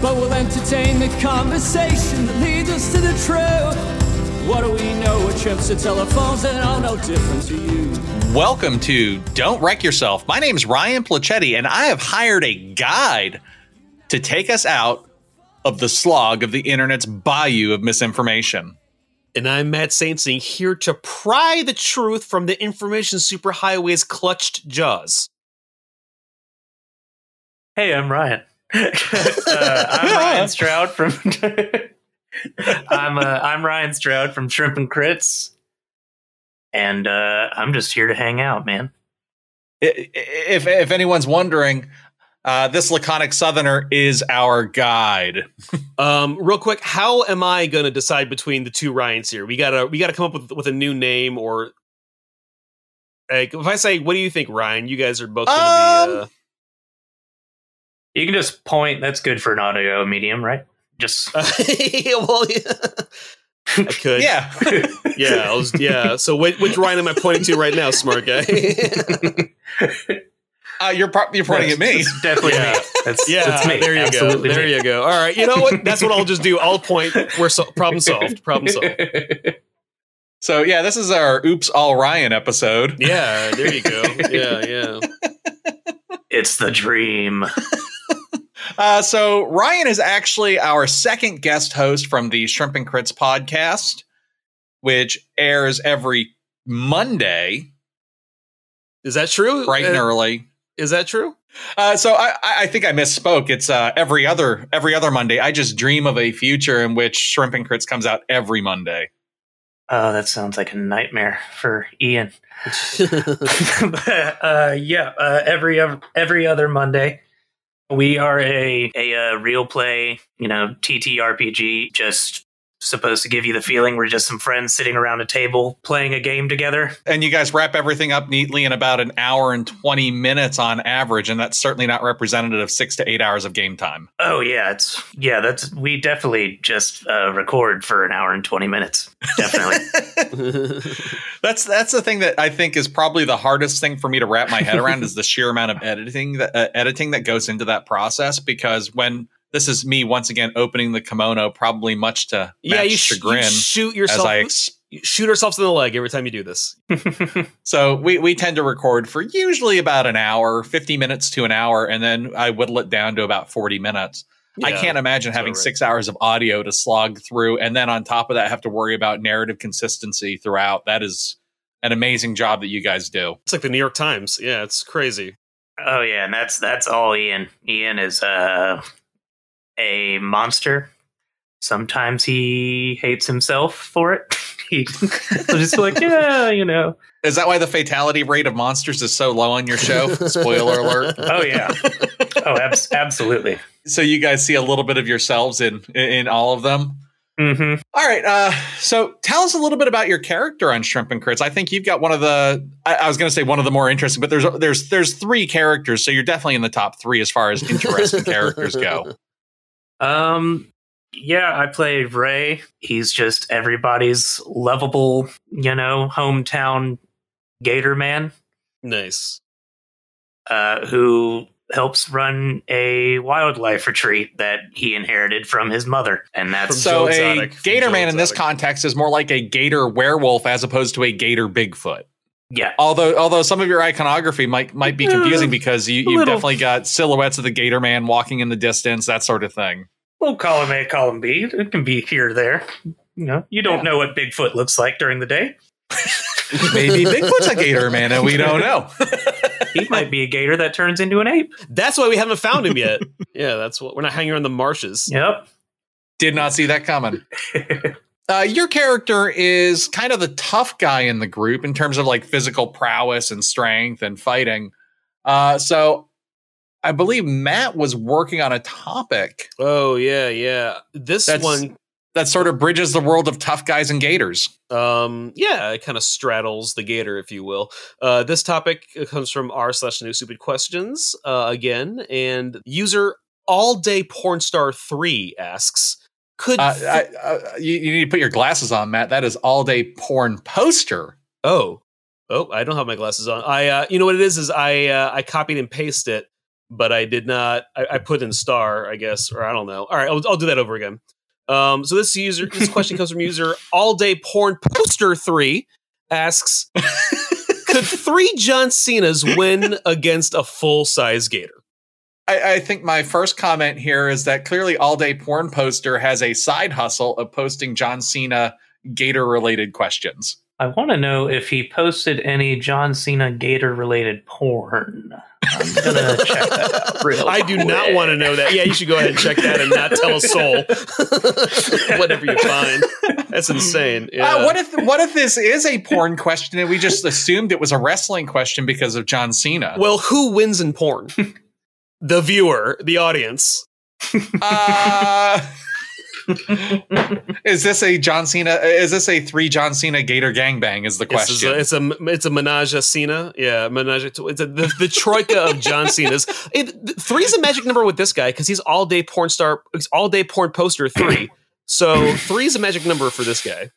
But we'll entertain the conversation that leads us to the truth. What do we know? We're trips to telephones that are no different to you. Welcome to Don't Wreck Yourself. My name is Ryan Placetti, and I have hired a guide to take us out of the slog of the internet's bayou of misinformation. And I'm Matt Saintsing here to pry the truth from the information superhighway's clutched jaws. Hey, I'm Ryan. Uh, I'm Ryan Stroud from. I'm uh, I'm Ryan Stroud from Shrimp and Crits, and uh, I'm just here to hang out, man. If if anyone's wondering, uh, this laconic Southerner is our guide. um, real quick, how am I going to decide between the two Ryans here? We gotta we gotta come up with with a new name or. Like, if I say, "What do you think, Ryan?" You guys are both going to Um, be. Uh, You can just point. That's good for an audio medium, right? Just well, yeah. I could. Yeah. Yeah, I was, yeah. So which, which Ryan am I pointing to right now, smart guy? Uh, you're pro- you're pointing at me. It's definitely Yeah. me. That's, yeah, that's me. there you Absolutely go. There me. you go. All right, you know what? That's what I'll just do. I'll point. We're so- problem solved. Problem solved. So yeah, this is our Oops All Ryan episode. Yeah, there you go. Yeah, yeah. it's the dream. Uh, so Ryan is actually our second guest host from the Shrimp and Crits podcast, which airs every Monday, Is that true? bright and Uh, early. Is that true? Uh, so I, I think I misspoke. It's uh, every other every other Monday. I just dream of a future in which Shrimp and Crits comes out every Monday. Oh, that sounds like a nightmare for Ian. uh, yeah, uh, every oth- every other Monday, we are a a uh, real play, you know, TTRPG. Just supposed to give you the feeling we're just some friends sitting around a table playing a game together. And you guys wrap everything up neatly in about an hour and twenty minutes on average, and that's certainly not representative of six to eight hours of game time. Oh yeah, it's yeah. That's we definitely just uh, record for an hour and twenty minutes. Definitely. That's that's the thing that I think is probably the hardest thing for me to wrap my head around is the sheer amount of editing that uh, editing that goes into that process. Because when this is me once again opening the kimono, probably much to yeah, you, sh- chagrin, you shoot as yourself. I ex- shoot ourselves in the leg every time you do this. so we we tend to record for usually about an hour, fifty minutes to an hour, and then I whittle it down to about forty minutes. I can't imagine having right. six hours of audio to slog through, and then on top of that, have to worry about narrative consistency throughout. That is an amazing job that you guys do. It's like the New York Times. Yeah, it's crazy. Oh yeah, and that's that's all Ian. Ian is uh, a monster. Sometimes he hates himself for it. He'll just like, yeah, you know. Is that why the fatality rate of monsters is so low on your show? Spoiler alert. Oh yeah. Oh, abs- absolutely. So you guys see a little bit of yourselves in in all of them. Mm-hmm. All right. Uh, so tell us a little bit about your character on Shrimp and Crits. I think you've got one of the. I, I was going to say one of the more interesting, but there's there's there's three characters, so you're definitely in the top three as far as interesting characters go. Um. Yeah, I play Ray. He's just everybody's lovable, you know, hometown gator man. Nice. uh, who helps run a wildlife retreat that he inherited from his mother, and that's So a Exotic, gator man in this context is more like a gator werewolf as opposed to a gator Bigfoot. Yeah, Although although some of your iconography might might be confusing Uh, because you, you've little. definitely got silhouettes of the gator man walking in the distance, that sort of thing. well, column A, column B, it can be here or there. You know, you don't know what Bigfoot looks like during the day. Maybe Bigfoot's a gator man and we don't know. He might be a gator that turns into an ape. That's why we haven't found him yet. yeah, that's what we're not hanging around the marshes. Yep. Did not see that coming. Uh, your character is kind of the tough guy in the group in terms of like physical prowess and strength and fighting. Uh, so I believe Matt was working on a topic Oh yeah, yeah. This That's- one that sort of bridges the world of tough guys and gators. Um, yeah, it kind of straddles the gator, if you will. Uh, this topic comes from r slash no stupid questions uh, again, and user all day porn star three asks, could Uh, th- I, uh, you, you need to put your glasses on, Matt. That is all day porn poster. oh oh I don't have my glasses on. I uh, you know what it is is I uh, I copied and pasted it, but I did not. I, I put in star, I guess, or I don't know. All right, I'll, I'll do that over again. Um, so this user, this question comes from user all day porn poster three asks, could three John Cena's win against a full size gator? I, I think my first comment here is that clearly all day porn poster has a side hustle of posting John Cena gator related questions. I want to know if he posted any John Cena Gator related porn. I'm gonna check that out. Real I do not want to know that. Yeah, you should go ahead and check that and not tell a soul. Whatever you find, that's insane. Yeah. Uh, what if what if this is a porn question and we just assumed it was a wrestling question because of John Cena? well, who wins in porn? the viewer, the audience. Uh, is this a John Cena? Is this a three John Cena Gator gangbang? Is the question? a, it's a it's a menage a Cena. Yeah, menage. a- It's a, the, the troika of John Cena's. It, th- three's a magic number with this guy because he's all day porn star. He's all day porn poster three. So three's a magic number for this guy.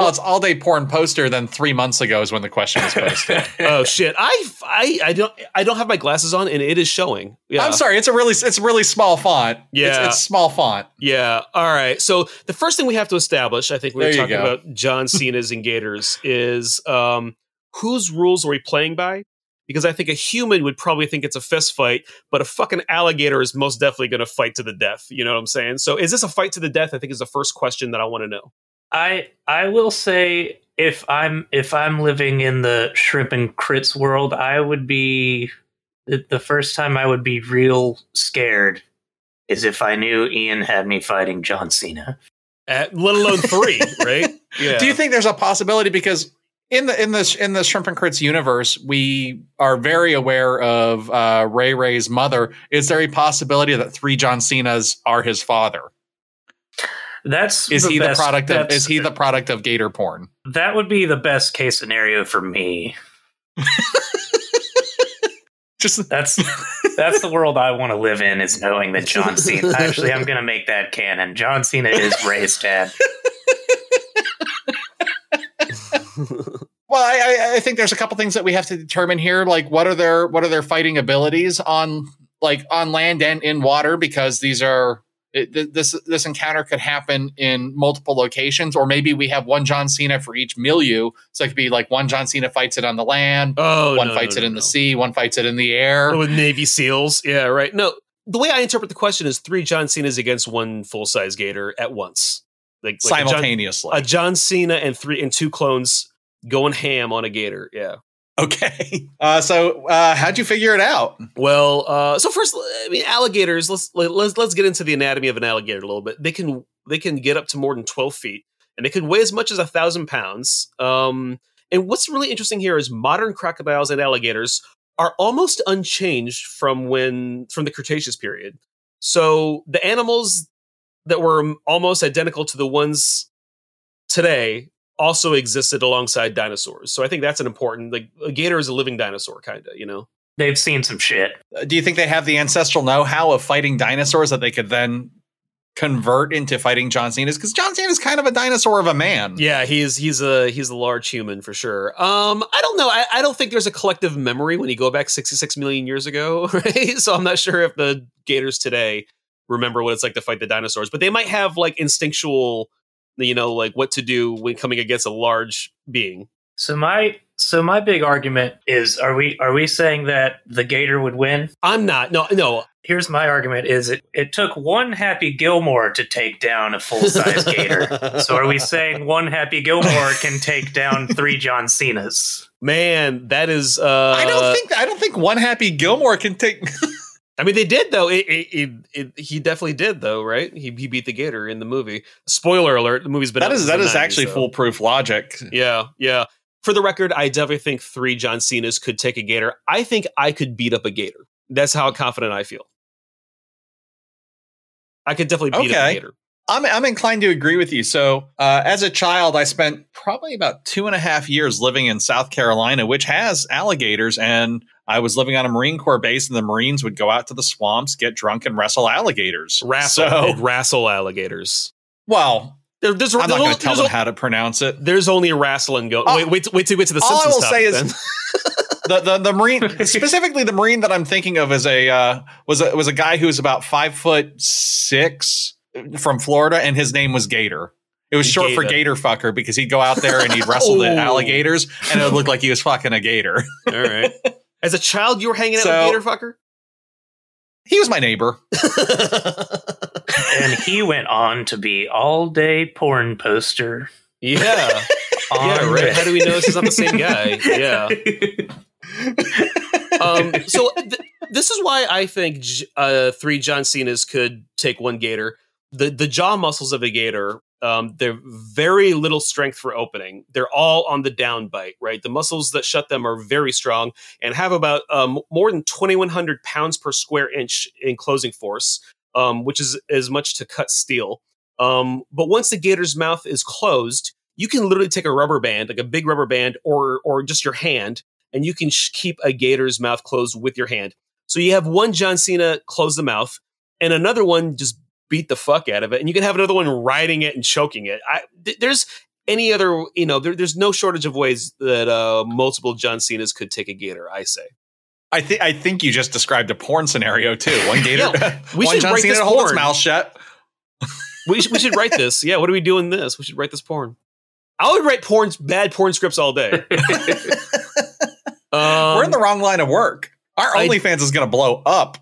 Oh, it's all day porn poster. Then three months ago is when the question was posted. Oh shit! I, I I don't I don't have my glasses on and it is showing. Yeah, I'm sorry. It's a really it's a really small font. Yeah. it's, it's small font. Yeah. All right. So the first thing we have to establish, I think we we're talking go. about John Cena's and Gators, is um, whose rules are we playing by? Because I think a human would probably think it's a fist fight, but a fucking alligator is most definitely going to fight to the death. You know what I'm saying? So is this a fight to the death? I think is the first question that I want to know. I I will say if I'm if I'm living in the shrimp and crits world, I would be the, the first time I would be real scared is if I knew Ian had me fighting John Cena. At, let alone three, right? Yeah. Do you think there's a possibility because in the in the in the Shrimp and Crits universe, we are very aware of uh, Ray Ray's mother. Is there a possibility that three John Cenas are his father? That's Is he best- the product of is he the product of Gator porn? that would be the best case scenario for me. Just That's that's the world I want to live in is knowing that John Cena. Actually, I'm going to make that canon. John Cena is Ray's dad. well, I- I think there's a couple things that we have to determine here. Like, what are their what are their fighting abilities on like on land and in water? Because these are it, th- this this encounter could happen in multiple locations, or maybe we have one John Cena for each milieu. So it could be like one John Cena fights it on the land, oh, one no, fights no, it in no, the sea, one fights it in the air. Oh, with Navy SEALs. Yeah, right. No, the way I interpret the question is three John Cena's against one full size Gator at once, like, like a John- simultaneously. a John Cena and three and two clones going ham on a gator. Yeah. Okay. Uh, so uh, how'd you figure it out? Well, uh, so first, I mean, alligators. Let's let's let's get into the anatomy of an alligator a little bit. They can they can get up to more than twelve feet, and they can weigh as much as a thousand pounds. Um, and what's really interesting here is modern crocodiles and alligators are almost unchanged from when from the Cretaceous period. So the animals that were almost identical to the ones today also existed alongside dinosaurs. So I think that's an important like a gator is a living dinosaur kind of, you know. They've seen some shit. Uh, Do you think they have the ancestral know-how of fighting dinosaurs that they could then convert into fighting John Cena's? Because John Cena's kind of a dinosaur of a man. Yeah, he's he's a he's a large human for sure. Um, I don't know. I, I don't think there's a collective memory when you go back 66 million years ago, right? So I'm not sure if the gators today remember what it's like to fight the dinosaurs, but they might have like instinctual, you know, like what to do when coming against a large being. So my so my big argument is are we are we saying that the gator would win? I'm not. No, no. Here's my argument is it it took one Happy Gilmore to take down a full size gator. So are we saying one Happy Gilmore can take down three John Cenas? Man, that is. Uh, I don't think I don't think one Happy Gilmore can take. I mean, they did though. It, it, it, he definitely did though, right? He he beat the gator in the movie. Spoiler alert: the movie's been that out is that is 90s, actually so. foolproof logic. Yeah, yeah. For the record, I definitely think three John Cena's could take a gator. I think I could beat up a gator. That's how confident I feel. I could definitely beat up a gator. I'm, I'm inclined to agree with you. So, uh, as a child, I spent probably about two and a half years living in South Carolina, which has alligators. And I was living on a Marine Corps base, and the Marines would go out to the swamps, get drunk, and wrestle alligators. Wrestle, So, wrestle alligators. well, There, there's, I'm not going to tell there's, them how to pronounce it. there's only a wrestling go. Oh. wait, wait, wait we get to the All I Simpsons. will say is- the, the the marine specifically the marine that I'm thinking of is a uh, was a was a guy who was about five foot six from Florida, and his name was Gator. It was short for Gator. Gator fucker because he'd go out there and he'd wrestle the Oh. alligators, and it would look like he was fucking a gator. All right. As a child, you were hanging out So- with Gator Fucker. He was my neighbor. and he went on to be all day porn poster. yeah, On yeah, right. How do we know this is not the same guy? Yeah. Um, so th- this is why I think J- uh, three John Cena's could take one Gator. The the jaw muscles of a Gator, um, they're very little strength for opening. They're all on the down bite, right? The muscles that shut them are very strong and have about um, more than twenty one hundred pounds per square inch in closing force, um, which is as much to cut steel. Um, but once the Gator's mouth is closed, you can literally take a rubber band, like a big rubber band, or or just your hand, and you can sh- keep a gator's mouth closed with your hand. So you have one John Cena close the mouth, and another one just beat the fuck out of it, and you can have another one riding it and choking it. I, th- there's any other, you know, there, there's no shortage of ways that uh, multiple John Cena's could take a gator. I say. I think I think you just described a porn scenario too. One gator, we one should John write Cena this hold porn. mouth shut. We, sh- we should write this. Yeah, what are we doing this? We should write this porn. I would write porn, bad porn scripts all day. Um, We're in the wrong line of work. Our OnlyFans is going to blow up.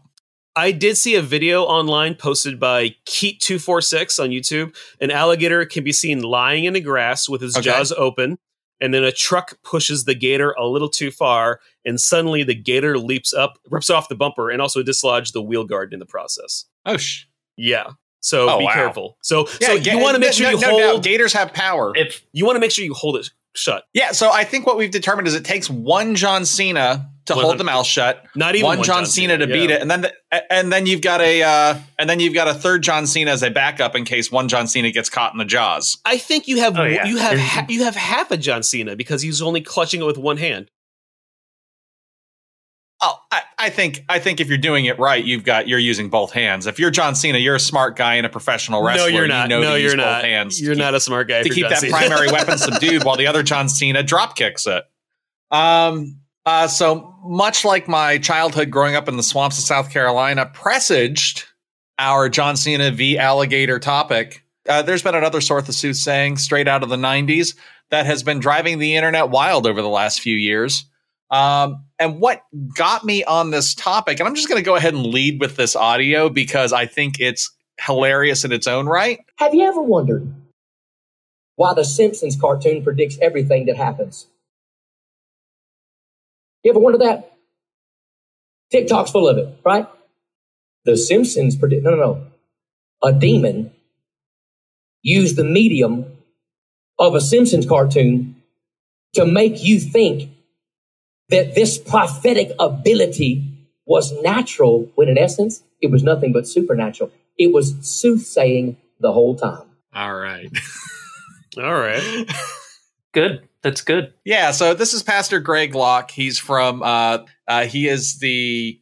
I did see a video online posted by Keat246 on YouTube. An alligator can be seen lying in the grass with his Okay. jaws open, and then a truck pushes the gator a little too far, and suddenly the gator leaps up, rips off the bumper, and also dislodges the wheel guard in the process. Oh, sh- Yeah. So Oh, be wow. careful. So, yeah, so you want to make sure no- you no hold. doubt, gators have power. if you want to make sure you hold it shut. Yeah, so I think what we've determined is it takes one John Cena to hold the mouth shut, Not even one, John, Cena, to beat it, and then the, and then you've got a uh, and then you've got a third John Cena as a backup in case one John Cena gets caught in the jaws. I think you have Oh, yeah. you have ha- you have half a John Cena because he's only clutching it with one hand. Oh, I, I think I think if you're doing it right, you've got you're using both hands. If you're John Cena, you're a smart guy and a professional wrestler. no, you're not. You know no, you're not. Hands You're to not a smart guy to keep you're that Cena. primary weapon subdued while the other John Cena drop kicks it. Um. Uh, so much like my childhood growing up in the swamps of South Carolina presaged our John Cena v alligator topic, uh, there's been another sort of soothsaying straight out of the 90s that has been driving the internet wild over the last few years. Um, and what got me on this topic, and I'm just going to go ahead and lead with this audio because I think it's hilarious in its own right. Have you ever wondered why the Simpsons cartoon predicts everything that happens? You ever wonder that? TikTok's full of it, right? The Simpsons predict, no, no, no. A demon used the medium of a Simpsons cartoon to make you think that this prophetic ability was natural when in essence it was nothing but supernatural. It was soothsaying the whole time. All right. All right. good, that's good. Yeah, so this is Pastor Greg Locke. He's from uh, uh he is the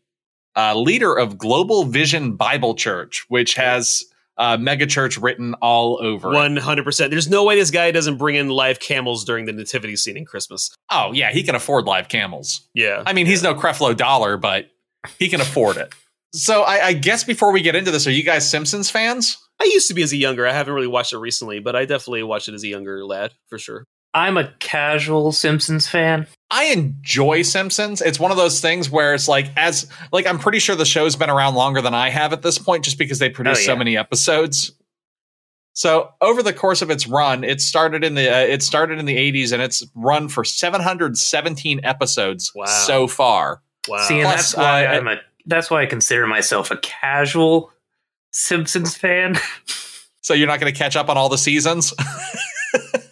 uh, leader of Global Vision Bible Church, which has uh, mega church written all over. One hundred percent. There's no way this guy doesn't bring in live camels during the nativity scene in Christmas. Oh yeah, he can afford live camels. Yeah. I mean, he's no Creflo Dollar, but he can afford it. So I, I guess before we get into this, are you guys Simpsons fans? I used to be as a younger. I haven't really watched it recently, but I definitely watched it as a younger lad for sure. I'm a casual Simpsons fan. I enjoy Simpsons. It's one of those things where it's like as like I'm pretty sure the show's been around longer than I have at this point just because they produce Oh, so many episodes. So over the course of its run, it started in the uh, it started in the 80s and it's run for 717 episodes Wow. so far. Wow. See, and Plus, that's why uh, I'm a. That's why I consider myself a casual Simpsons fan. So you're not going to catch up on all the seasons.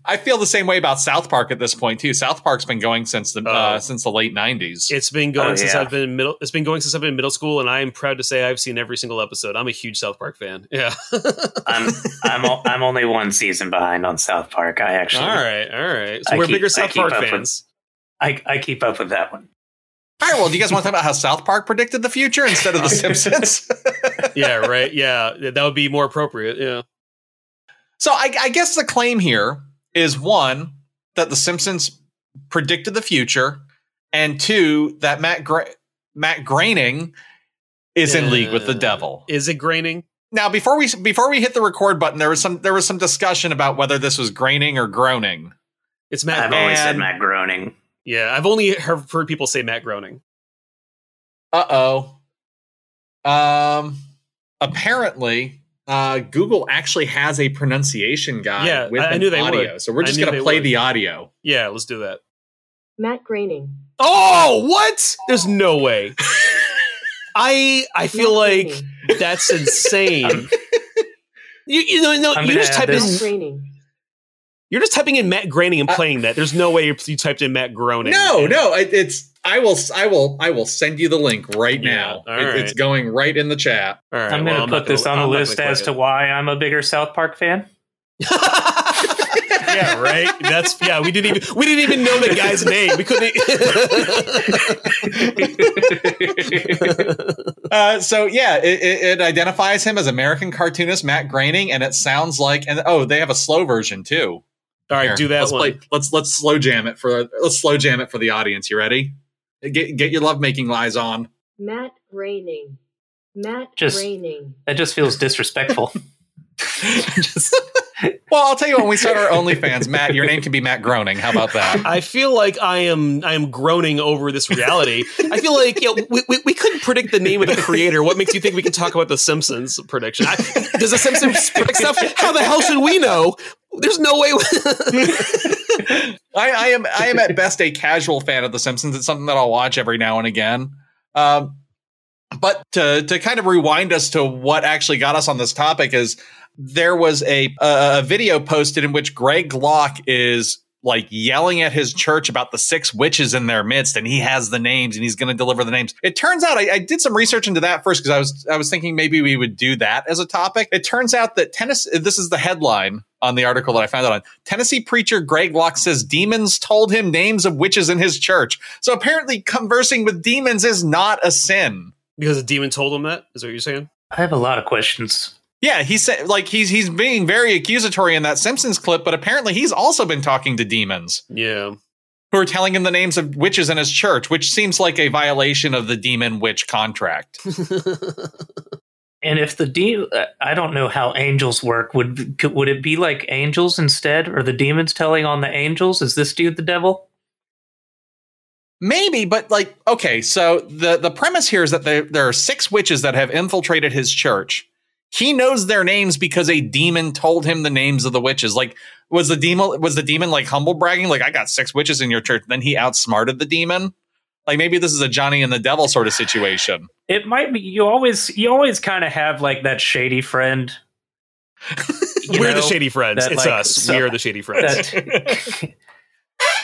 I feel the same way about South Park at this point too. South Park's been going since the uh, Oh. since the late '90s. It's been going Oh, since yeah. I've been in middle. It's been going since I've been in middle school, and I am proud to say I've seen every single episode. I'm a huge South Park fan. Yeah. I'm I'm o- I'm only one season behind on South Park. I actually all right, all right. So I we're keep- bigger South Park up with- fans. I, I keep up with that one. All right. Well, do you guys want to talk about how South Park predicted the future instead of The Simpsons? yeah, right. Yeah, that would be more appropriate. Yeah. so I, I guess the claim here is one that The Simpsons predicted the future, and two that Matt Gra- Matt Groening is in league with the Uh, devil. Is it graining? Now, before we before we hit the record button, there was some there was some discussion about whether this was graining or groaning. It's Matt. I've always said Matt Groening. yeah, I've only heard, heard people say Matt Groening. Uh oh. Um. Apparently, uh, Google actually has a pronunciation guide Yeah, with I- I an knew they audio. would. So we're just gonna play would. the audio. Yeah, let's do that. Matt Groening. Oh, what? There's no way. I I feel Matt like Groening. that's insane. You you know no you just type this. in Groening. You're just typing in Matt Groening and Uh, playing that. There's no way you, you typed in Matt Groening. No, no, it, it's. I will. I will. I will send you the link right Yeah, now. all It- It's going right in the chat. All right, I'm going to not put this gonna- on the I'm not list as click to why I'm a bigger South Park fan. yeah, right. That's yeah. We didn't even we didn't even know the guy's name. We couldn't. Uh, so yeah, it, it, it identifies him as American cartoonist Matt Groening, and it sounds like. And oh, they have a slow version too. All right, Here, do that let's one. Play, let's let's slow jam it for let's slow jam it for the audience. You ready? Get get your love making lies on. Matt Groening. Matt Just- Groening. That just feels disrespectful. Just- Well, I'll tell you when we start our OnlyFans, Matt, your name can be Matt Groaning. How about that? I feel like I am I am groaning over this reality. I feel like you know, we, we, we couldn't predict the name of the creator. What makes you think we can talk about the Simpsons prediction? I, does the Simpsons predict stuff? How the hell should we know? There's no way. I, I am I am at best a casual fan of The Simpsons. It's something that I'll watch every now and again. Um, but to to kind of rewind us to what actually got us on this topic is there was a a, video posted in which Greg Locke is like yelling at his church about the six witches in their midst, and he has the names and he's going to deliver the names. It turns out I, I did some research into that first because I was I was thinking maybe we would do that as a topic. It turns out that Tennessee. This is the headline on the article that I found out on. Tennessee preacher Greg Locke says demons told him names of witches in his church. So apparently, conversing with demons is not a sin. because a demon told him that. Is that what you're saying? I have a lot of questions. Yeah, he said like he's he's being very accusatory in that Simpsons clip, but apparently he's also been talking to demons Yeah. who are telling him the names of witches in his church, which seems like a violation of the demon witch contract. And if the de- uh, I don't know how angels work. Would could- would it be like angels instead, or the demons telling on the angels? Is this dude the devil? Maybe, but like, okay, so the the premise here is that there there are six witches that have infiltrated his church. He knows their names because a demon told him the names of the witches. Like, was the demon was the demon like humble bragging? Like, I got six witches in your church. Then he outsmarted the demon. Like, maybe this is a Johnny and the Devil sort of situation. It might be. You always you always kind of have like that shady friend. We're the shady friends. that, It's like, us. so- we are the shady friends. that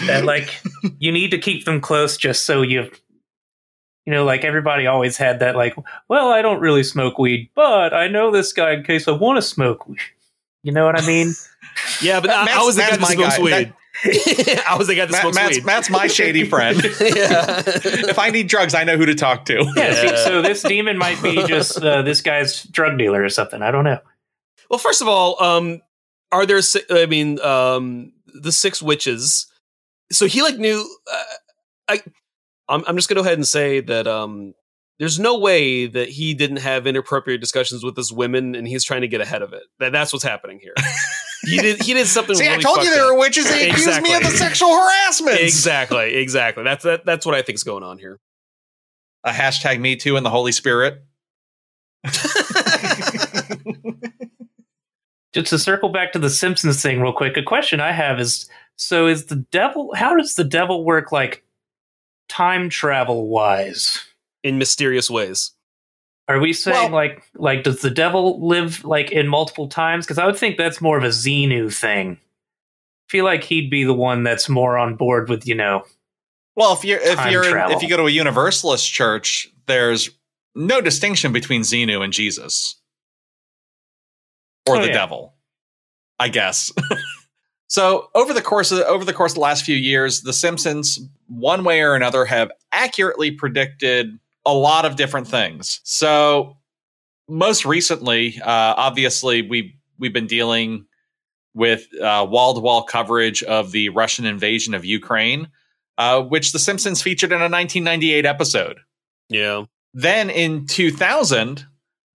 that like you need to keep them close just so you you know like everybody always had that like well i don't really smoke weed but i know this guy in case i want to smoke weed you know what i mean yeah, but I, I was the guy Matt's that smokes guy. weed. I was the guy that Matt, smokes Matt's, weed. Matt's my shady friend. yeah. if I need drugs, I know who to talk to. yeah, Yeah. so this demon might be just uh, this guy's drug dealer or something i don't know Well, first of all, um, are there? I mean, um, the six witches. So he like knew. Uh, I, I'm, I'm just gonna go ahead and say that um, there's no way that he didn't have inappropriate discussions with his women, and he's trying to get ahead of it. That that's what's happening here. he did. He did something. See, I told you there up. were witches. They accused me of the sexual harassment. Exactly. Exactly. That's that, That's what I think is going on here. A hashtag Me Too and the Holy Spirit. just to circle back to the simpsons thing real quick a question i have is so is the devil how does the devil work like time travel wise In mysterious ways. Are we saying Well- like like does the devil live like in multiple times? Because I would think that's more of a Xenu thing feel like he'd be the one that's more on board with you know Well, if you're if you're in, if you go to a Universalist church, there's no distinction between Xenu and Jesus or Oh, the yeah. devil, I guess. so over the course of over the course of the last few years, The Simpsons, one way or another, have accurately predicted a lot of different things. So most recently, uh, obviously, we we've been dealing with wall to wall coverage of the Russian invasion of Ukraine uh, which The Simpsons featured in a 1998 episode. Yeah. Then in 2000,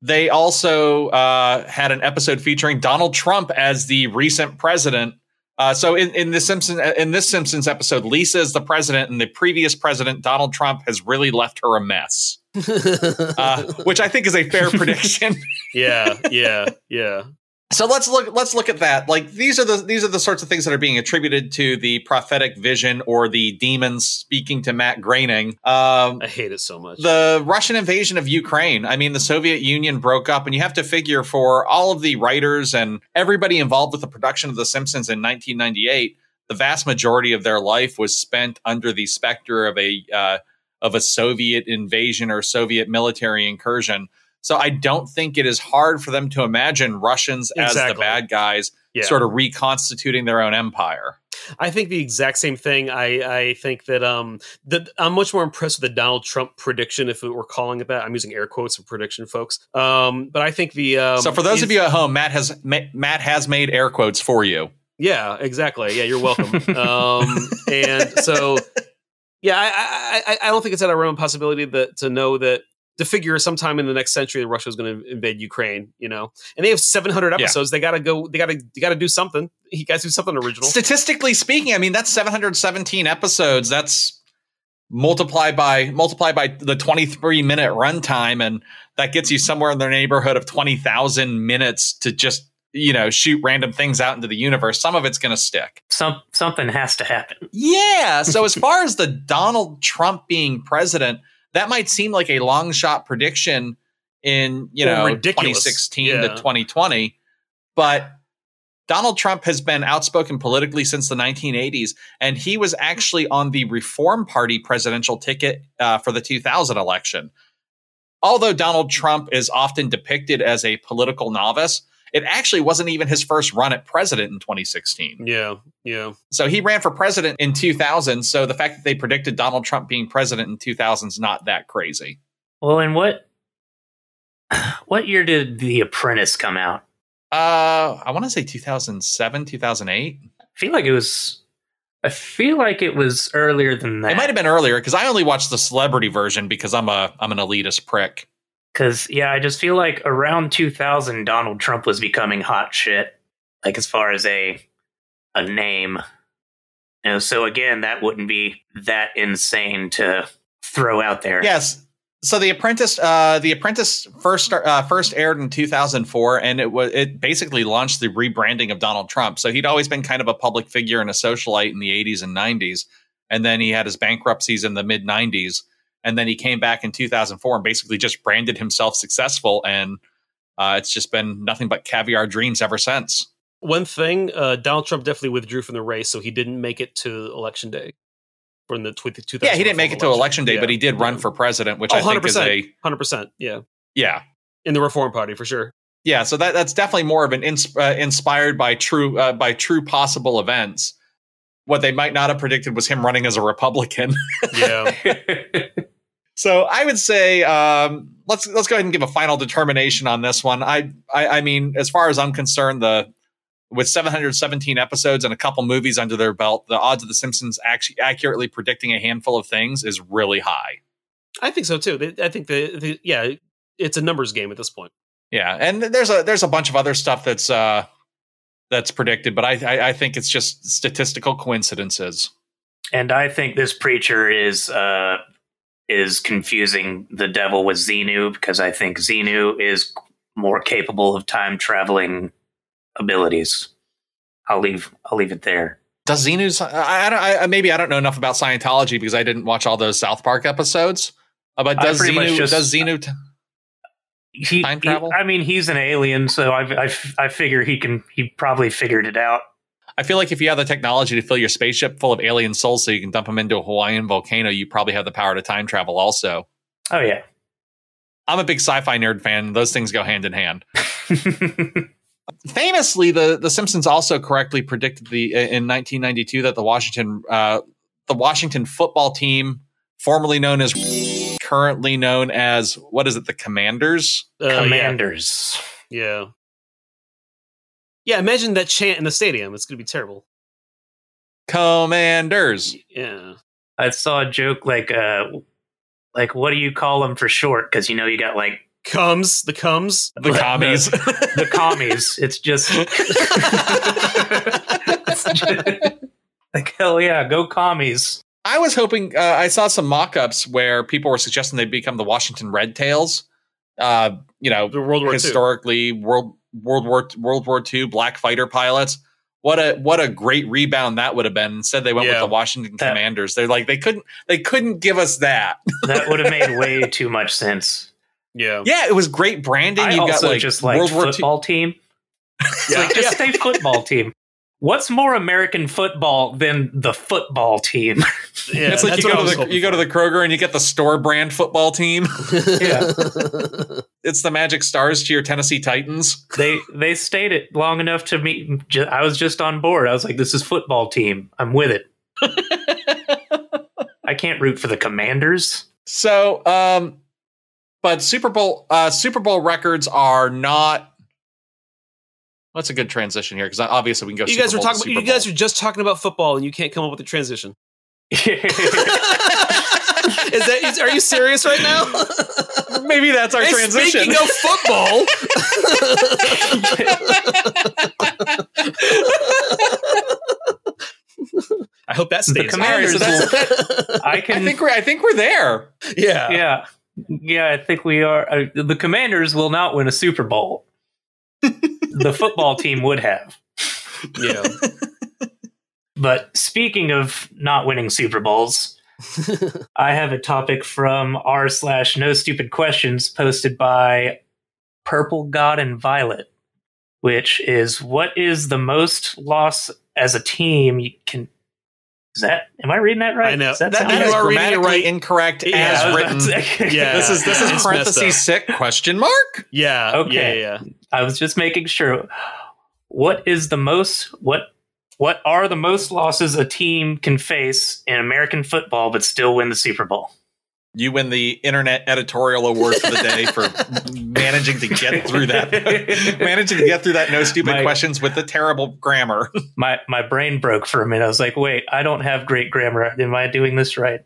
they also uh, had an episode featuring Donald Trump as the recent president. Uh, so in, in the Simpson in this Simpsons episode, Lisa is the president, and the previous president Donald Trump has really left her a mess, uh, which I think is a fair prediction. yeah, yeah, yeah. So let's look let's look at that. Like these are the these are the sorts of things that are being attributed to the prophetic vision or the demons speaking to Matt Groening. Um, I hate it so much. the Russian invasion of Ukraine. I mean, the Soviet Union broke up, and you have to figure for all of the writers and everybody involved with the production of The Simpsons in 1998, the vast majority of their life was spent under the specter of a uh, of a Soviet invasion or Soviet military incursion. So I don't think it is hard for them to imagine Russians as the bad guys, yeah. sort of reconstituting their own empire. I think the exact same thing. I, I think that um that I'm much more impressed with the Donald Trump prediction, if we're calling it that. I'm using air quotes for prediction, folks. Um, but I think the um, so for those of you at home, Matt has Matt has made air quotes for you. Yeah, exactly. Yeah, you're welcome. um, and so, yeah, I, I, I- I don't think it's out of realm of possibility that to know that to figure sometime in the next century that Russia is going to invade Ukraine. You know, and they have 700 Yeah. episodes. They got to go. They got to. They got to do something. You guys do something original. Statistically speaking, I mean that's 717 episodes. That's multiplied by multiplied by the 23 minute runtime, and that gets you somewhere in the neighborhood of 20,000 minutes to just you know shoot random things out into the universe. Some of it's going to stick. some something has to happen. Yeah. So as far as the Donald Trump being president, that might seem like a long shot prediction in you know ridiculous. 2016 Yeah. to 2020, but Donald Trump has been outspoken politically since the 1980s, and he was actually on the Reform Party presidential ticket uh, for the 2000 election. Although Donald Trump is often depicted as a political novice, it actually wasn't even his first run at president in 2016. Yeah, yeah. So he ran for president in 2000. So the fact that they predicted Donald Trump being president in 2000 is not that crazy. Well, and what what year did The Apprentice come out? Uh, I want to say 2007, 2008. I feel like it was. I feel like it was earlier than that. It might have been earlier because I only watched the celebrity version because I'm a I'm an elitist prick. Because yeah, I just feel like around 2000, Donald Trump was becoming hot shit. Like as far as a a name. So again, that wouldn't be that insane to throw out there. Yes. So the Apprentice, uh, the Apprentice first uh, first aired in 2004, and it was it basically launched the rebranding of Donald Trump. So he'd always been kind of a public figure and a socialite in the 80s and 90s, and then he had his bankruptcies in the mid 90s, and then he came back in 2004 and basically just branded himself successful, and uh, it's just been nothing but caviar dreams ever since. One thing, uh, Donald Trump definitely withdrew from the race, so he didn't make it to election day. From the tw- 2000 Yeah, he didn't make it to election day, Yeah. but he did run for president, which Oh, I think is 100%. a 100%. Yeah. yeah. In the Reform Party, for sure. yeah so that that's definitely more of an ins- uh, inspired by true uh, by true possible events what they might not have predicted was him running as a republican Yeah. so i would say um, let's let's go ahead and give a final determination on this one I, I i mean as far as i'm concerned the with 717 episodes and a couple movies under their belt the odds of the simpsons actually accurately predicting a handful of things is really high I think so too. I think the, the yeah, it's a numbers game at this point. Yeah, and there's a there's a bunch of other stuff that's uh that's predicted, but I I, I think it's just statistical coincidences. and I think this preacher is uh is confusing the devil with Xenu because I think Xenu is more capable of time traveling abilities. I'll leave. I'll leave it there. Does Xenu's I, I I, maybe I don't know enough about Scientology because I didn't watch all those South Park episodes. Uh, but does Xenu just- does Xenu t- He, Time he- travel? I mean, he's an alien, so I, I, I figure he can. He probably figured it out. I feel like if you have the technology to fill your spaceship full of alien souls so you can dump them into a Hawaiian volcano, you probably have the power to time travel also. Oh yeah. I'm a big sci-fi nerd fan. Those things go hand in hand. Famously, the the Simpsons also correctly predicted the in 1992 that the Washington uh, the Washington football team, formerly known as currently known as what is it, the Commanders? Uh. Commanders. Yeah. Yeah, imagine that chant in the stadium. It's going to be terrible. Commanders. Yeah. I saw a joke like uh like what do you call them for short? Because you know you got like Comes, the comes. The commies. the commies. It's just, it's just- like hell yeah, go commies. I was hoping uh, I saw some mock-ups where people were suggesting they become the Washington Red Tails. Uh, you know, The World War II. historically World World War World War II black fighter pilots. What a what a great rebound that would have been. Instead, they went Yeah. with the Washington That- Commanders. They're like they couldn't they couldn't give us that. That would have made way too much sense. Yeah. yeah, it was great branding. I You've also got like just like World War II. football team. Yeah. like just say football team. What's more American football than the football team? Yeah, it's like you go to the you go to the Kroger and you get the store brand football team. Yeah. it's the Magic Stars to your Tennessee Titans. they they stayed it long enough to me. I was just on board. I was like, this is football team. I'm with it. I can't root for the Commanders. So, um, but Super Bowl uh, Super Bowl records are not. What's a good transition here? Because obviously we can go. you Super guys were Bowl to talking. Super You guys are just talking about football, and you can't come up with a transition. is that? Is, are you serious right now? Maybe that's our Hey, transition. Speaking of football, I hope that stays. The Commanders All right, so that's- I I can. think we're I think we're there. yeah, yeah, yeah. I think we are. Uh, the Commanders will not win a Super Bowl. The football team would have. yeah. But speaking of not winning Super Bowls, I have a topic from r slash no stupid questions posted by Purple God and Violet, which is what is the most loss as a team you can. Is that? Am I reading that right? I know. Does that That- that That You are reading it right. incorrect Yeah, as written. about to say- Yeah. This is this is It's parentheses sick question mark. Yeah. Okay. Yeah. Yeah. I was just making sure. What is the most what what are the most losses a team can face in American football but still win the Super Bowl? You win the internet editorial award for the day for managing to get through that. managing to get through that no stupid My- questions with the terrible grammar. my my brain broke for a minute. I was like, wait, I don't have great grammar. Am I doing this right?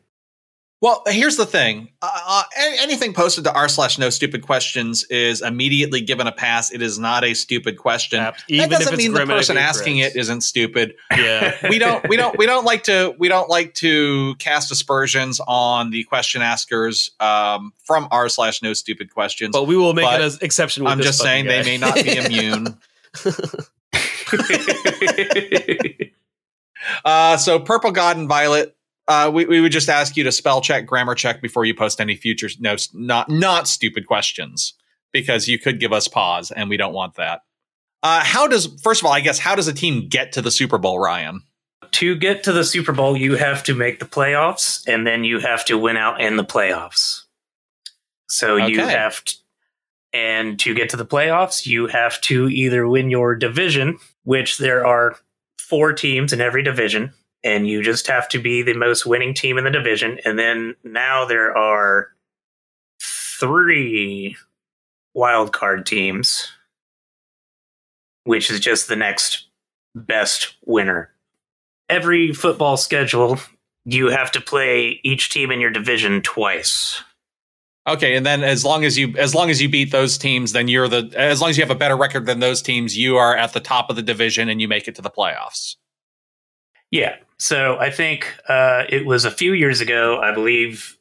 Well, here's the thing. Uh, uh, anything posted to r slash no stupid questions is immediately given a pass. It is not a stupid question. Even if doesn't mean the person asking it isn't stupid. Yeah. We don't we don't we don't like to we don't like to cast aspersions on the question askers um, from r slash no stupid questions. But we will make But an exception. With I'm just saying they may not be immune. Uh, so purple god and violet. Uh, we, we would just ask you to spell check, grammar check before you post any future no not not stupid questions because you could give us pause and we don't want that. Uh, how does first of all, I guess, how does a team get to the Super Bowl, Ryan? to get to the Super Bowl, you have to make the playoffs, and then you have to win out in the playoffs. So you have, to, and to get to the playoffs, you have to either win your division, which there are four teams in every division, and you just have to be the most winning team in the division. And then now there are three wild card teams, which is just the next best winner every football schedule, you have to play each team in your division twice. Okay, and then as long as you as long as you beat those teams, then you're the as long as you have a better record than those teams, you are at the top of the division and you make it to the playoffs. Yeah. So I think uh, it was a few years ago, I believe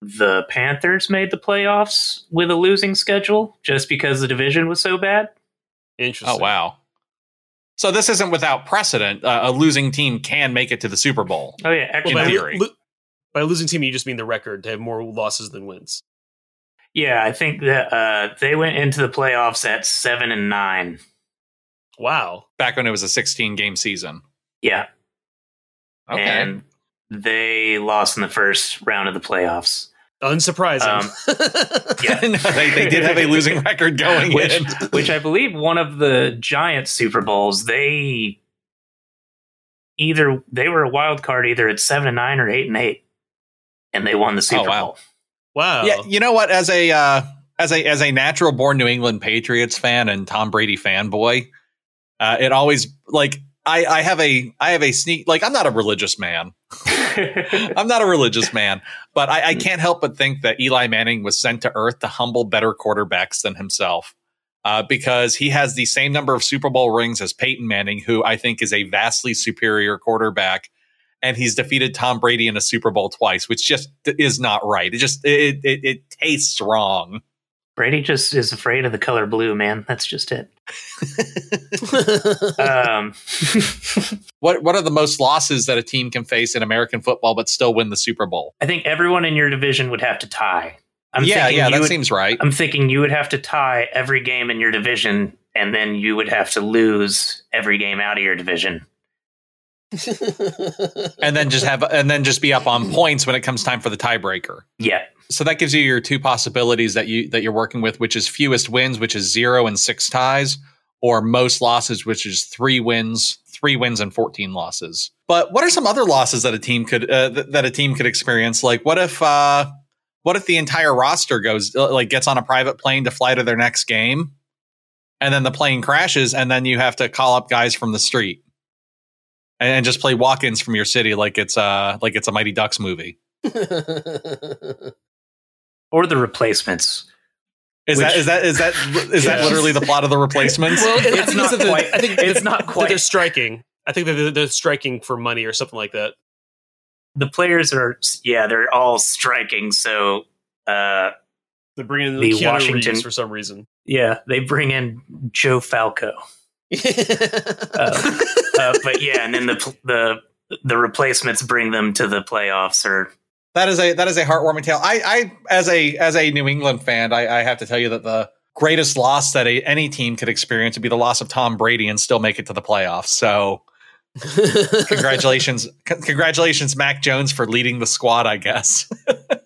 the Panthers made the playoffs with a losing schedule just because the division was so bad. Interesting. Oh wow! So this isn't without precedent. Uh, a losing team can make it to the Super Bowl. Oh, yeah. In Actually, by, theory. lo- by losing team, you just mean the record. They have more losses than wins. yeah, I think that uh, they went into the playoffs at seven and nine. Wow. back when it was a 16 game season. Yeah. Okay. And they lost in the first round of the playoffs. Unsurprising. Yeah. no, they, they did have a losing record going which, in. which I believe one of the Giants Super Bowls, they either they were a wild card either at seven and nine or eight and eight, and they won the Super Oh, wow. Bowl. wow. Yeah, you know what? As a uh, as a as a natural born New England Patriots fan and Tom Brady fanboy, uh, it always like I I have a I have a sneak like I'm not a religious man. I'm not a religious man, but I, I can't help but think that Eli Manning was sent to earth to humble better quarterbacks than himself. Uh, because he has the same number of Super Bowl rings as Peyton Manning, who I think is a vastly superior quarterback, and he's defeated Tom Brady in a Super Bowl twice, which just is not right. It just it it, it tastes wrong. Brady just is afraid of the color blue, man. That's just it. Um, What what are the most losses that a team can face in American football but still win the Super Bowl? I think everyone in your division would have to tie. I'm yeah, yeah, that would- seems right. I'm thinking you would have to tie every game in your division, and then you would have to lose every game out of your division. and then just have and then just be up on points when it comes time for the tiebreaker. Yeah, So that gives you your two possibilities that you that you're working with, which is fewest wins, which is zero and six ties, or most losses, which is three wins, three wins and fourteen losses. But what are some other losses that a team could uh, th- that a team could experience? Like what if uh, what if the entire roster goes uh, like gets on a private plane to fly to their next game, and then the plane crashes, and then you have to call up guys from the street and, and just play walk-ins from your city like it's uh like it's a Mighty Ducks movie. or the replacements. Is Which- that is that is that is that Yeah. literally the plot of the replacements? well, it, I It's think not quite- I think it's not that quite. They're striking. I think they're, they're striking for money or something like that. The players are, yeah, they're all striking. So, uh, They're bringing in The Keanu Washington- Reeves for some reason. yeah, they bring in Joe Falco. Uh, uh, but yeah, and then the the the replacements bring them to the playoffs. Or that is a that is a heartwarming tale. I I as a as a New England fan, I, I have to tell you that the greatest loss that a, any team could experience would be the loss of Tom Brady and still make it to the playoffs. So congratulations, c- congratulations, Mac Jones for leading the squad. I guess.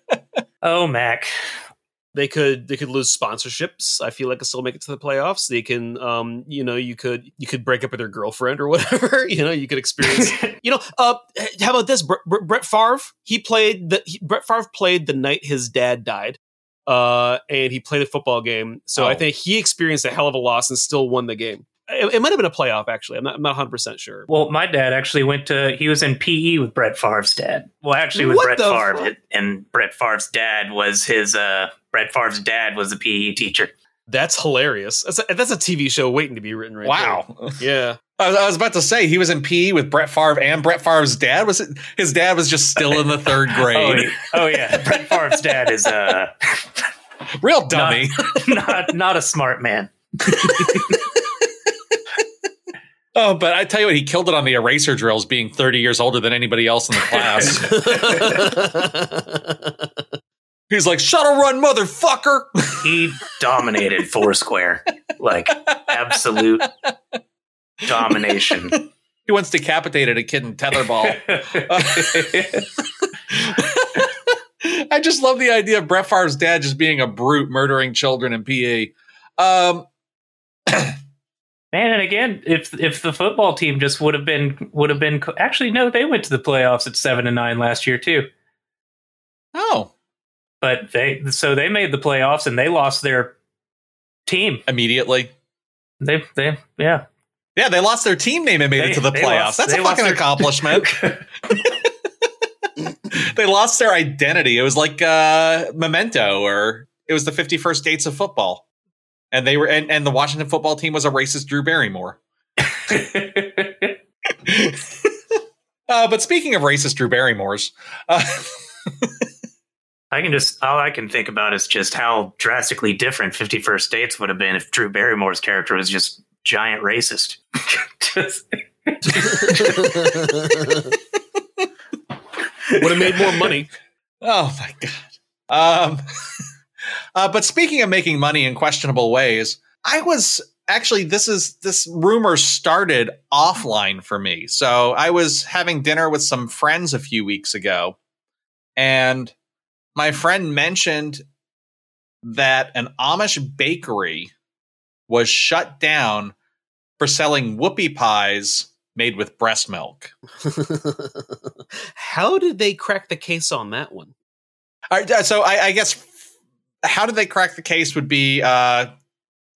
oh, Mac, they could they could lose sponsorships. I feel like I still make it to the playoffs. They can, um, you know, you could you could break up with their girlfriend or whatever. you know, you could experience. you know, uh, how about this? Bre- Bre- Brett Favre. He played the he, Brett Favre played the night his dad died, uh, and he played a football game. So I Oh. think he experienced a hell of a loss and still won the game. It, it might have been a playoff actually. I'm not I'm not 100 percent sure. Well, my dad actually went to. He was in PE with Brett Favre's dad. Well, actually, with What Brett the Favre, fuck? and Brett Favre's dad was his. uh Brett Favre's dad was a PE teacher. That's hilarious. That's a, that's a TV show waiting to be written right wow. there. Yeah. I was, I was about to say he was in PE with Brett Favre and Brett Favre's dad. Was it his dad was just still in the third Oh, grade? yeah. oh yeah, Brett Favre's dad is uh Real dummy. not not a smart man. Oh, but I tell you what, he killed it on the eraser drills, being 30 years older than anybody else in the class. He's like, shuttle run, motherfucker. He dominated Foursquare, like absolute domination. he once decapitated a kid in tetherball. I just love the idea of Brett Favre's dad just being a brute, murdering children in PE. Um, Man, and again, if if the football team just would have been would have been actually no, they went to the playoffs at seven and nine last year too. oh, But they so they made the playoffs and they lost their team. immediately. They they yeah. Yeah, they lost their team name and made They- it to the playoffs. lost- That's a fucking their- accomplishment. they lost their identity. It was like uh, Memento, or it was the Fifty First Dates of Football, and they were and, and the Washington football team was a racist Drew Barrymore. Uh, but speaking of racist Drew Barrymores, uh, I can just all I can think about is just how drastically different Fifty First Dates would have been if Drew Barrymore's character was just giant racist. Just- Would have made more money. oh my god. Um, uh, but speaking of making money in questionable ways, I was actually this is this rumor started offline for me. So I was having dinner with some friends a few weeks ago, and my friend mentioned that an Amish bakery was shut down for selling whoopie pies made with breast milk. How did they crack the case on that one? All right, uh, so I, I guess how did they crack the case would be uh,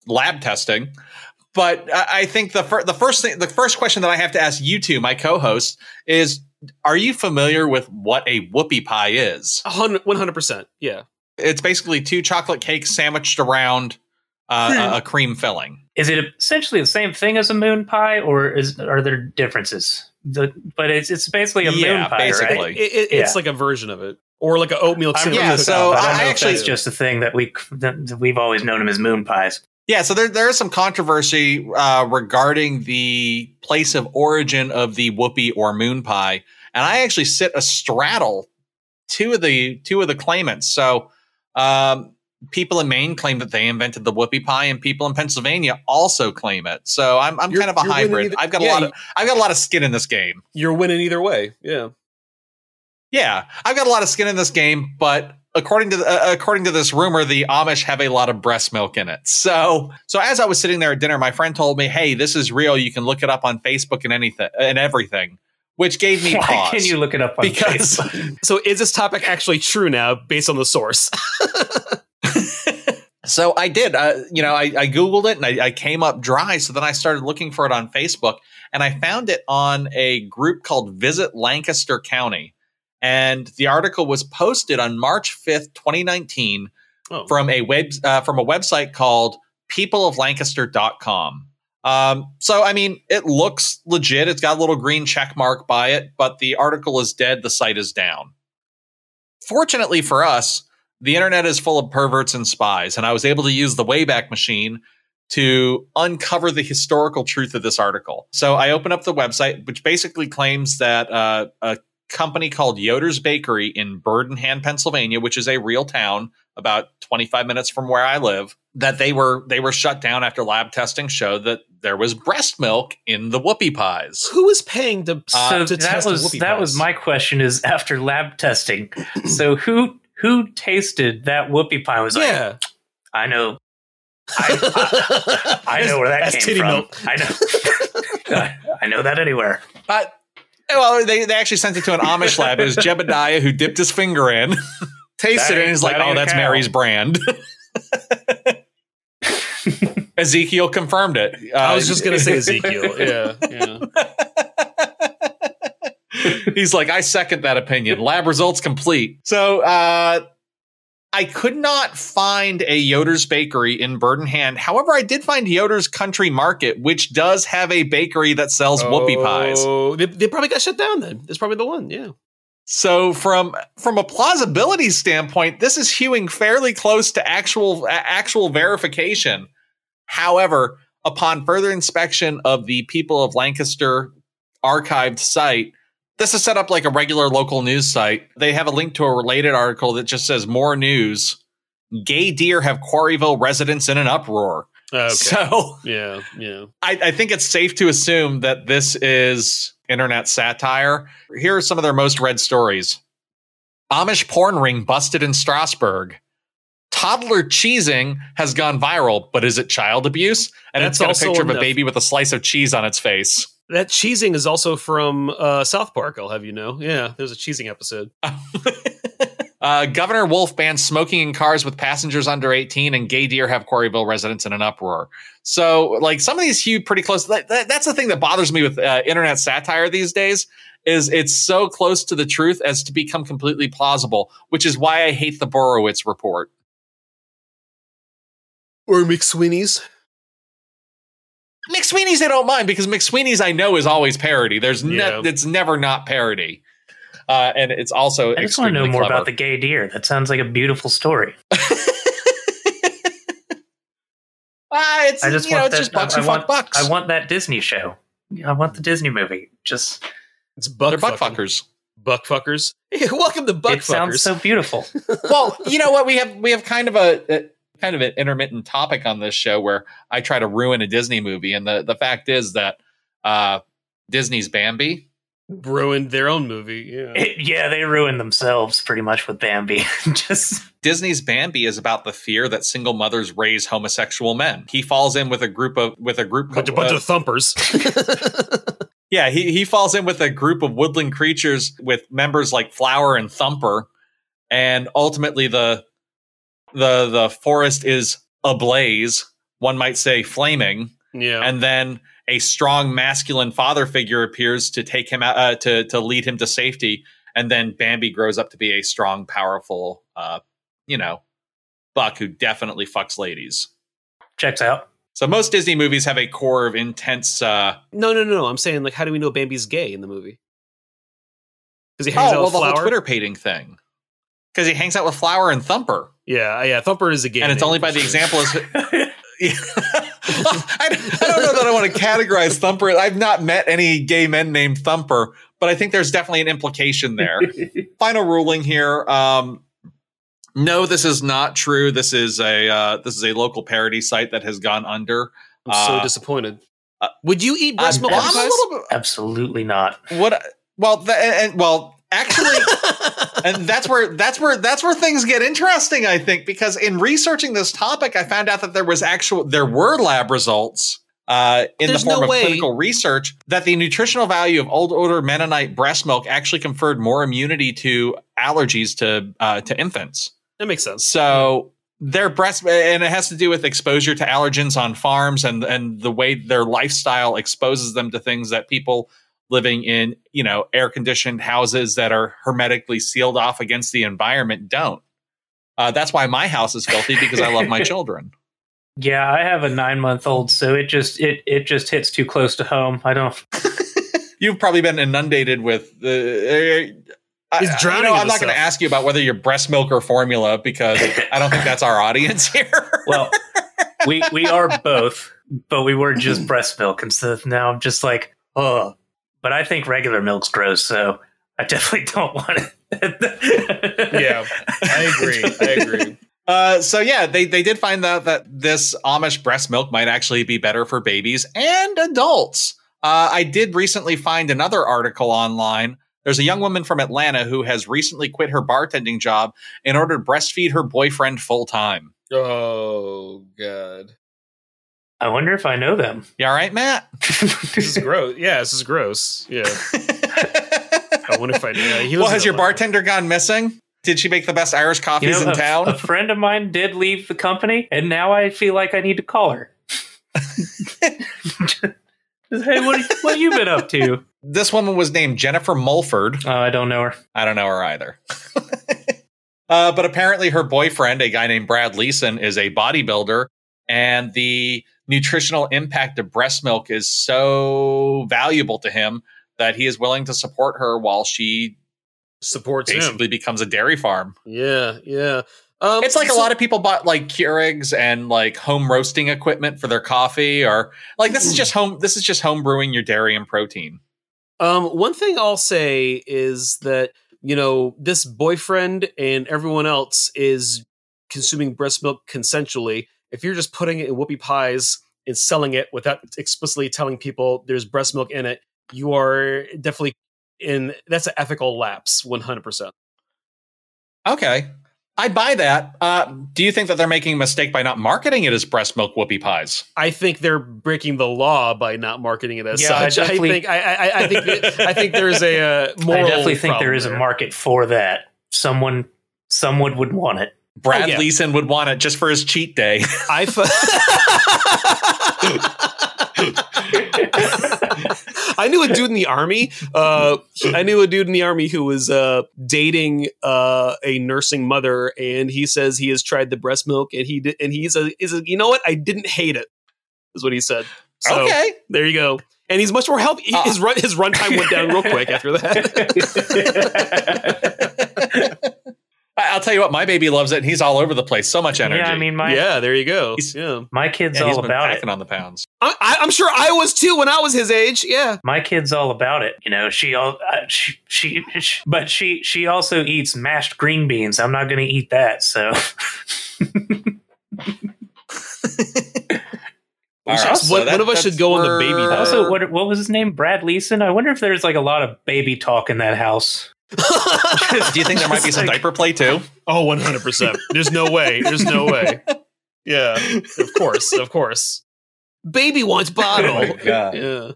lab testing. But I I think the fir- the first thing, the first question that I have to ask you two, my co-hosts, is: Are you familiar with what a whoopie pie is? One hundred percent. Yeah. It's basically two chocolate cakes sandwiched around uh, a, a cream filling. Is it essentially the same thing as a moon pie, or is are there differences? The, but it's it's basically a Yeah, moon pie, basically. right? It, it, It's Yeah. like a version of it, or like an oatmeal. I'm yeah, cookie. so I don't I know actually- that's just a thing that we that we've always known them as moon pies. Yeah, so there there is some controversy uh, regarding the place of origin of the whoopie or moon pie, and I actually sit a straddle two of the two of the claimants. So, um, people in Maine claim that they invented the whoopie pie, and people in Pennsylvania also claim it. So I'm I'm You're- kind of a hybrid. either- I've got yeah, a lot of I've got a lot of skin in this game. You're winning either way. Yeah. Yeah, I've got a lot of skin in this game, but according to the, uh, according to this rumor, the Amish have a lot of breast milk in it. So, so as I was sitting there at dinner, my friend told me, "Hey, this is real. You can look it up on Facebook and anything and everything," which gave me Why pause. can you look it up on because Facebook? So is this topic actually true now, based on the source? so I did. Uh, you know, I, I googled it and I, I came up dry. So then I started looking for it on Facebook, and I found it on a group called Visit Lancaster County. And the article was posted on March fifth, twenty nineteen. Oh. from a web uh, from a website called peopleoflancaster.com. Um, so I mean, it looks legit. It's got a little green check mark by it, but the article is dead. The site is down. Fortunately for us, the internet is full of perverts and spies, and I was able to use the Wayback Machine to uncover the historical truth of this article. So I open up the website, which basically claims that uh, a company called Yoder's Bakery in Bird-in-Hand, Pennsylvania, which is a real town about 25 minutes from where I live, that they were they were shut down after lab testing showed that there was breast milk in the whoopie pies. Who was paying to, Uh, so to that test was whoopie that was my question. Is after lab testing, so who who tasted that whoopie pie? and Was like, Yeah. I know, I, I know where that That's came titty from. milk. I know, I, I know that anywhere. But well, they, they actually sent it to an Amish lab. It was Jebediah who dipped his finger in, tasted That it, and he's like, "Oh, that's cow." Mary's brand." Ezekiel confirmed it. Uh, I was just gonna say Ezekiel. Yeah, yeah. He's like, I second that opinion. Lab results complete. So, uh, I could not find a Yoder's bakery in Bird-in-Hand. However, I did find Yoder's Country Market, which does have a bakery that sells whoopie pies. Oh, they, they probably got shut down then. That's probably the one. Yeah. So, from from a plausibility standpoint, this is hewing fairly close to actual actual verification. However, upon further inspection of the People of Lancaster archived site, this is set up like a regular local news site. They have a link to a related article that just says more news. Gay deer have Quarryville residents in an uproar. Oh, okay. So yeah, yeah. I, I think it's safe to assume that this is internet satire. Here are some of their most read stories Amish porn ring busted in Strasburg. Toddler cheesing has gone viral, but is it child abuse? And That's it's got a picture of a baby with a slice of cheese on its face. That cheesing is also from uh, South Park. I'll have you know. Yeah, there's a cheesing episode. uh, Governor Wolf bans smoking in cars with passengers under 18, and gay deer have Quarryville residents in an uproar. So, like, some of these hew pretty close. That, that- that's the thing that bothers me with uh, internet satire these days is it's so close to the truth as to become completely plausible, which is why I hate the Borowitz report. Or McSweeney's. McSweeney's I don't mind because McSweeney's I know is always parody. There's ne- Yeah. it's never not parody. Uh, and it's also I just want to know more clever. about the gay deer. That sounds like a beautiful story. Ah, it's I just you know want it's just bucks I, who I want, fuck bucks. I want that Disney show. I want the Disney movie. Just It's buck They're buck fucking. fuckers. Buck fuckers. Welcome to buck it sounds so beautiful. well, you know what? We have we have kind of a kind of an intermittent topic on this show where I try to ruin a Disney movie, and the the fact is that uh, Disney's Bambi. Ruined their own movie. Yeah. It- yeah, they ruined themselves pretty much with Bambi. Just Disney's Bambi is about the fear that single mothers raise homosexual men. He falls in with a group of with a group bunch, a bunch uh, of thumpers. Yeah, he, he falls in with a group of woodland creatures with members like Flower and Thumper, and ultimately the the the forest is ablaze. One might say flaming, yeah. and then a strong masculine father figure appears to take him out uh, to to lead him to safety, and then Bambi grows up to be a strong, powerful, uh, you know, buck who definitely fucks ladies. checks out. So most Disney movies have a core of intense. Uh, no, no, no, no. I'm saying like, how do we know Bambi's gay in the movie? Because he hangs oh, out well, with the whole Flower. twitterpated thing. Because he hangs out with Flower and Thumper, Yeah, yeah. Thumper is a gay, and it's name only by for the sure. example is. I, I don't know that I want to categorize Thumper. I've not met any gay men named Thumper, but I think there's definitely an implication there. Final ruling here. Um, no, this is not true. This is a uh, this is a local parody site that has gone under. I'm so uh, disappointed. uh, Would you eat breast milk? well, I'm puppy a pies? little bit. Absolutely not. What? Well, the, and, and- well, actually, and that's where that's where that's where things get interesting. I think because in researching this topic, I found out that there was actual there were lab results. Uh, in There's the form no of way. clinical research, that the nutritional value of old order Mennonite breast milk actually conferred more immunity to allergies to uh, to infants. that makes sense. So their breast, and it has to do with exposure to allergens on farms and and the way their lifestyle exposes them to things that people living in you know air conditioned houses that are hermetically sealed off against the environment don't. Uh, that's why my house is filthy because I love my children. Yeah, I have a nine month old, so it just it it just hits too close to home. I don't. You've probably been inundated with the. Uh, I- He's I- drowning You know, in I'm not going to ask you about whether you're breast milk or formula because I don't think that's our audience here. Well, we we are both, but we were just breast milk, and so now I'm just like, oh. But I think regular milk's gross, so I definitely don't want it. Yeah, I agree. I agree. Uh, so yeah, they they did find out that this Amish breast milk might actually be better for babies and adults. Uh, I did recently find another article online. There's a young woman from Atlanta who has recently quit her bartending job in order to breastfeed her boyfriend full time. Oh god, I wonder if I know them. You all right, Matt? this is gross. Yeah, this is gross. Yeah, I wonder if I. Yeah, he well, has your Atlanta. bartender gone missing? Did she make the best Irish You coffees know, in a, town? a friend of mine did leave the company, and now I feel like I need to call her. hey, what what you been up to? this woman was named Jennifer Mulford. Oh, I don't know her. I don't know her either. uh, but apparently, her boyfriend, a guy named Brad Leeson, is a bodybuilder, and the nutritional impact of breast milk is so valuable to him that he is willing to support her while she supports him. basically becomes a dairy farm. Yeah, yeah. Um, It's like a lot of people bought like Keurigs and like home roasting equipment for their coffee, or like this is just home. This is just home brewing your dairy and protein. Um, one thing I'll say is that you know this boyfriend and everyone else is consuming breast milk consensually. If you're just putting it in whoopie pies and selling it without explicitly telling people there's breast milk in it, you are definitely in. That's an ethical lapse, one hundred percent. Okay. I buy that. Uh, do you think that they're making a mistake by not marketing it as breast milk whoopie pies? I think they're breaking the law by not marketing it as Yeah, such. I, definitely- think I, I, I think that- I think there's a uh, moral. I definitely think there problem a market for that. Someone someone would want it. Brad Oh, yeah. Leeson would want it just for his cheat day. I. I knew a dude in the army. Uh, I knew a dude in the army who was uh, dating uh, a nursing mother, and he says he has tried the breast milk, and he did, and he's a, is a, you know what? I didn't hate it. Is what he said. So okay. there you go. And he's much more healthy. Uh. his run his runtime went down real quick after that. I- I'll tell you what, my baby loves it, and he's all over the place. So much energy. Yeah, I mean my yeah, there you go. He's- Yeah, my kid's Yeah, he's all been about it. on the pounds. I, I, I'm sure I was too when I was his age. Yeah. My kid's all about it. You know, she all uh, she, she she but she she also eats mashed green beans. I'm not going to eat that. So We should- right, so one, that- one of us should go on the baby diet. Also, what what was his name? Brad Leeson. I wonder if there's like a lot of baby talk in that house. Do you think there might be some Like- diaper play too? Oh, 100%. There's no way. There's no way. Yeah, of course. Of course. Baby wants bottle. Oh god. yeah.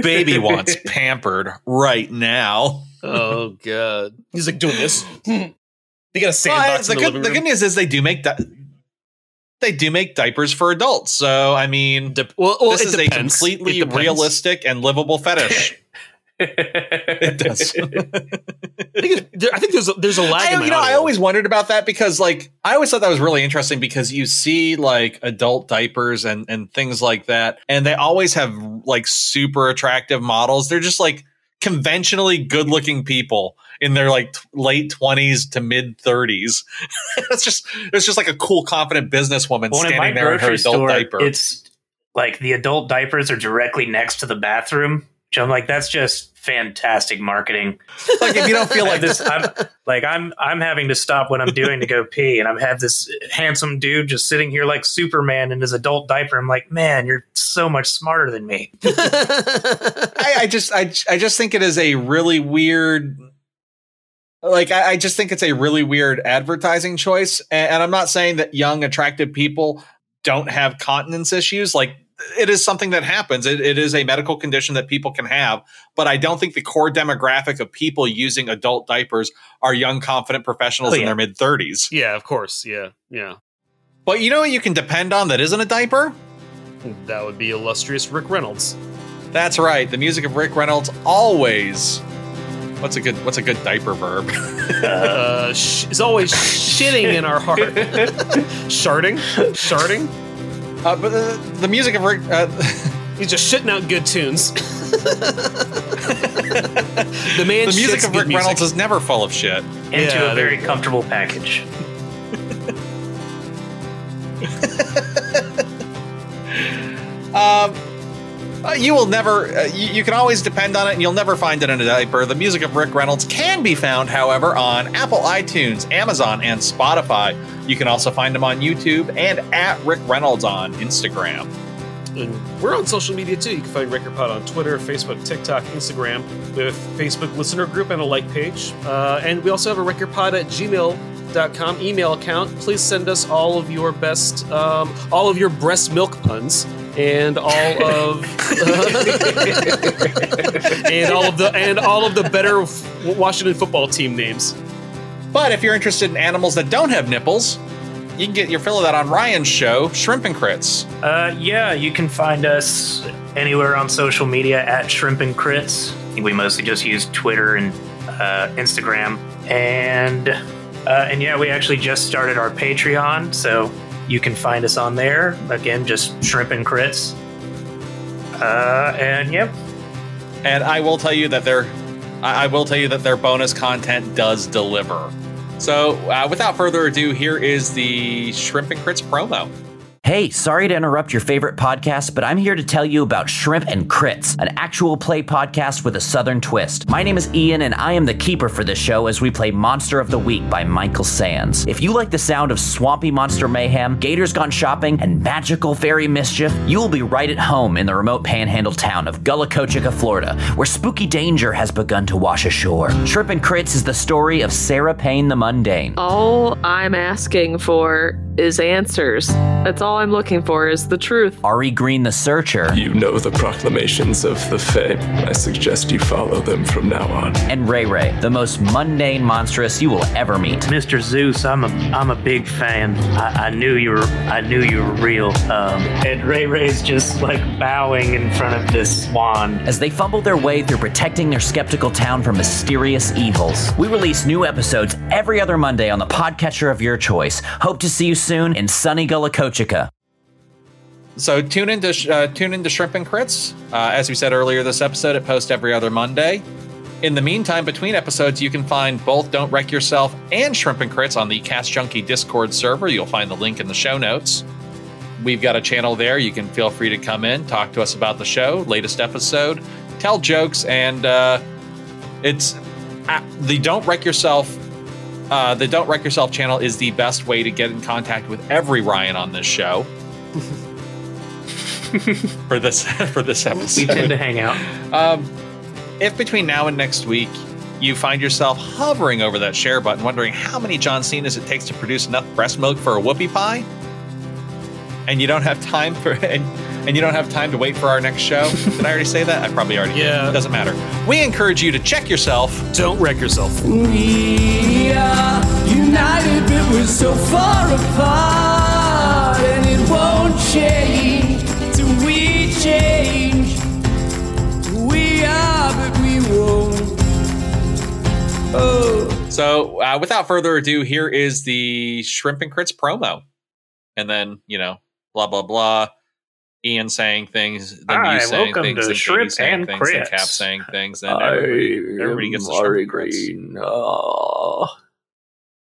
Baby wants pampered right now. Oh, God. He's like doing this. They got a Well, sandbox the, in the, good, living the good news is they do make di- they do make diapers for adults. So I mean, Dep- well, well, this it is depends. a completely realistic and livable fetish. It does. I think, there- I think there's a, there's a lag. I, in you know, I always wondered about that because, like, I always thought that was really interesting because you see like adult diapers and and things like that, and they always have like super attractive models. They're just like conventionally good looking people in their like t- late twenties to mid thirties. it's just it's just like a cool, confident businesswoman Well, in standing there in her adult store, diaper. it's like the adult diapers are directly next to the bathroom. Which I'm like, that's just fantastic marketing. like if you don't feel like this, I'm like, I'm I'm having to stop what I'm doing to go pee, and I have this handsome dude just sitting here like Superman in his adult diaper. I'm like, man, you're so much smarter than me. I, I just I, I just think it is a really weird like I, I just think it's a really weird advertising choice and, and i'm not saying that young attractive people don't have continence issues like it is something that happens it, it is a medical condition that people can have but i don't think the core demographic of people using adult diapers are young confident professionals Oh, in their mid 30s yeah, of course. Yeah, yeah. but you know what you can depend on that isn't a diaper That would be illustrious Rick Reynolds. that's right the music of rick reynolds always what's a good what's a good diaper verb Uh, sh- is always shitting in our heart. Sharding, sharding. Uh, but the, the music of Rick, uh, He's just shitting out good tunes. the man. the music of Rick music. Reynolds is never full of shit. Into Yeah, a very comfortable package. Um, uh, you will never, uh, you, you can always depend on it, and you'll never find it in a diaper. The music of Rick Reynolds can be found, however, on Apple iTunes, Amazon, and Spotify. You can also find him on YouTube and at Rick Reynolds on Instagram. And we're on social media too. You can find Record Pod on Twitter, Facebook, TikTok, Instagram. We have a Facebook listener group and a like page. Uh, and we also have a Record Pod at gmail.com email account. Please send us all of your best, um, all of your breast milk puns. And all of and all of the and all of the better Washington football team names. But if you're interested in animals that don't have nipples, you can get your fill of that on Ryan's show, Shrimp and Crits. Uh, yeah, you can find us anywhere on social media at Shrimp and Crits. We mostly just use Twitter and uh, Instagram, and uh, and yeah, we actually just started our Patreon, so you can find us on there. Again, just Shrimp and Crits. Uh, and yep, And I will tell you that their, I will tell you that their bonus content does deliver. So, uh, without further ado, here is the Shrimp and Crits promo. Hey, sorry to interrupt your favorite podcast, but I'm here to tell you about Shrimp and Crits, an actual play podcast with a southern twist. My name is Ian, and I am the keeper for this show as we play Monster of the Week by Michael Sands. If you like the sound of swampy monster mayhem, gators gone shopping, and magical fairy mischief, you will be right at home in the remote panhandle town of Gullah Kochika, Florida, where spooky danger has begun to wash ashore. Shrimp and Crits is the story of Sarah Payne the Mundane. All I'm asking for is answers. That's all I'm looking for is the truth. Ari Green the Searcher. You know the proclamations of the Fae. I suggest you follow them from now on. And Ray Ray, the most mundane monstrous you will ever meet. Mr. Zeus, I'm a I'm a big fan. I, I knew you were I knew you were real. Um, and Ray Ray's just like bowing in front of this swan. As they fumble their way through protecting their skeptical town from mysterious evils. We release new episodes every other Monday on the podcatcher of your choice. Hope to see you soon in sunny Gullah Kochika. So tune into uh, tune into Shrimp and Crits. Uh, as we said earlier, this episode it posts every other Monday. In the meantime, between episodes, you can find both Don't Wreck Yourself and Shrimp and Crits on the Cast Junkie Discord server. You'll find the link in the show notes. We've got a channel there. You can feel free to come in, talk to us about the show, latest episode, tell jokes, and uh, it's uh, the Don't Wreck Yourself. Uh, the Don't Wreck Yourself channel is the best way to get in contact with every Ryan on this show. for this for this episode. We tend to hang out. Um, if between now and next week you find yourself hovering over that share button, wondering how many John Cena's it takes to produce enough breast milk for a whoopie pie, and you don't have time for and, and you don't have time to wait for our next show. Did I already say that? I probably already. Yeah. Did. It doesn't matter. We encourage you to check yourself. Don't wreck yourself. We are united, but we're so far apart, and it won't change Oh. So, uh, without further ado, here is the Shrimp and Crits promo, and then you know, blah blah blah. Ian saying things, then Hi, you saying welcome things, then Shrimp saying and things, then Crits. Cap saying things, then everybody, everybody gets the Shrimp and Crits. Green. Ah.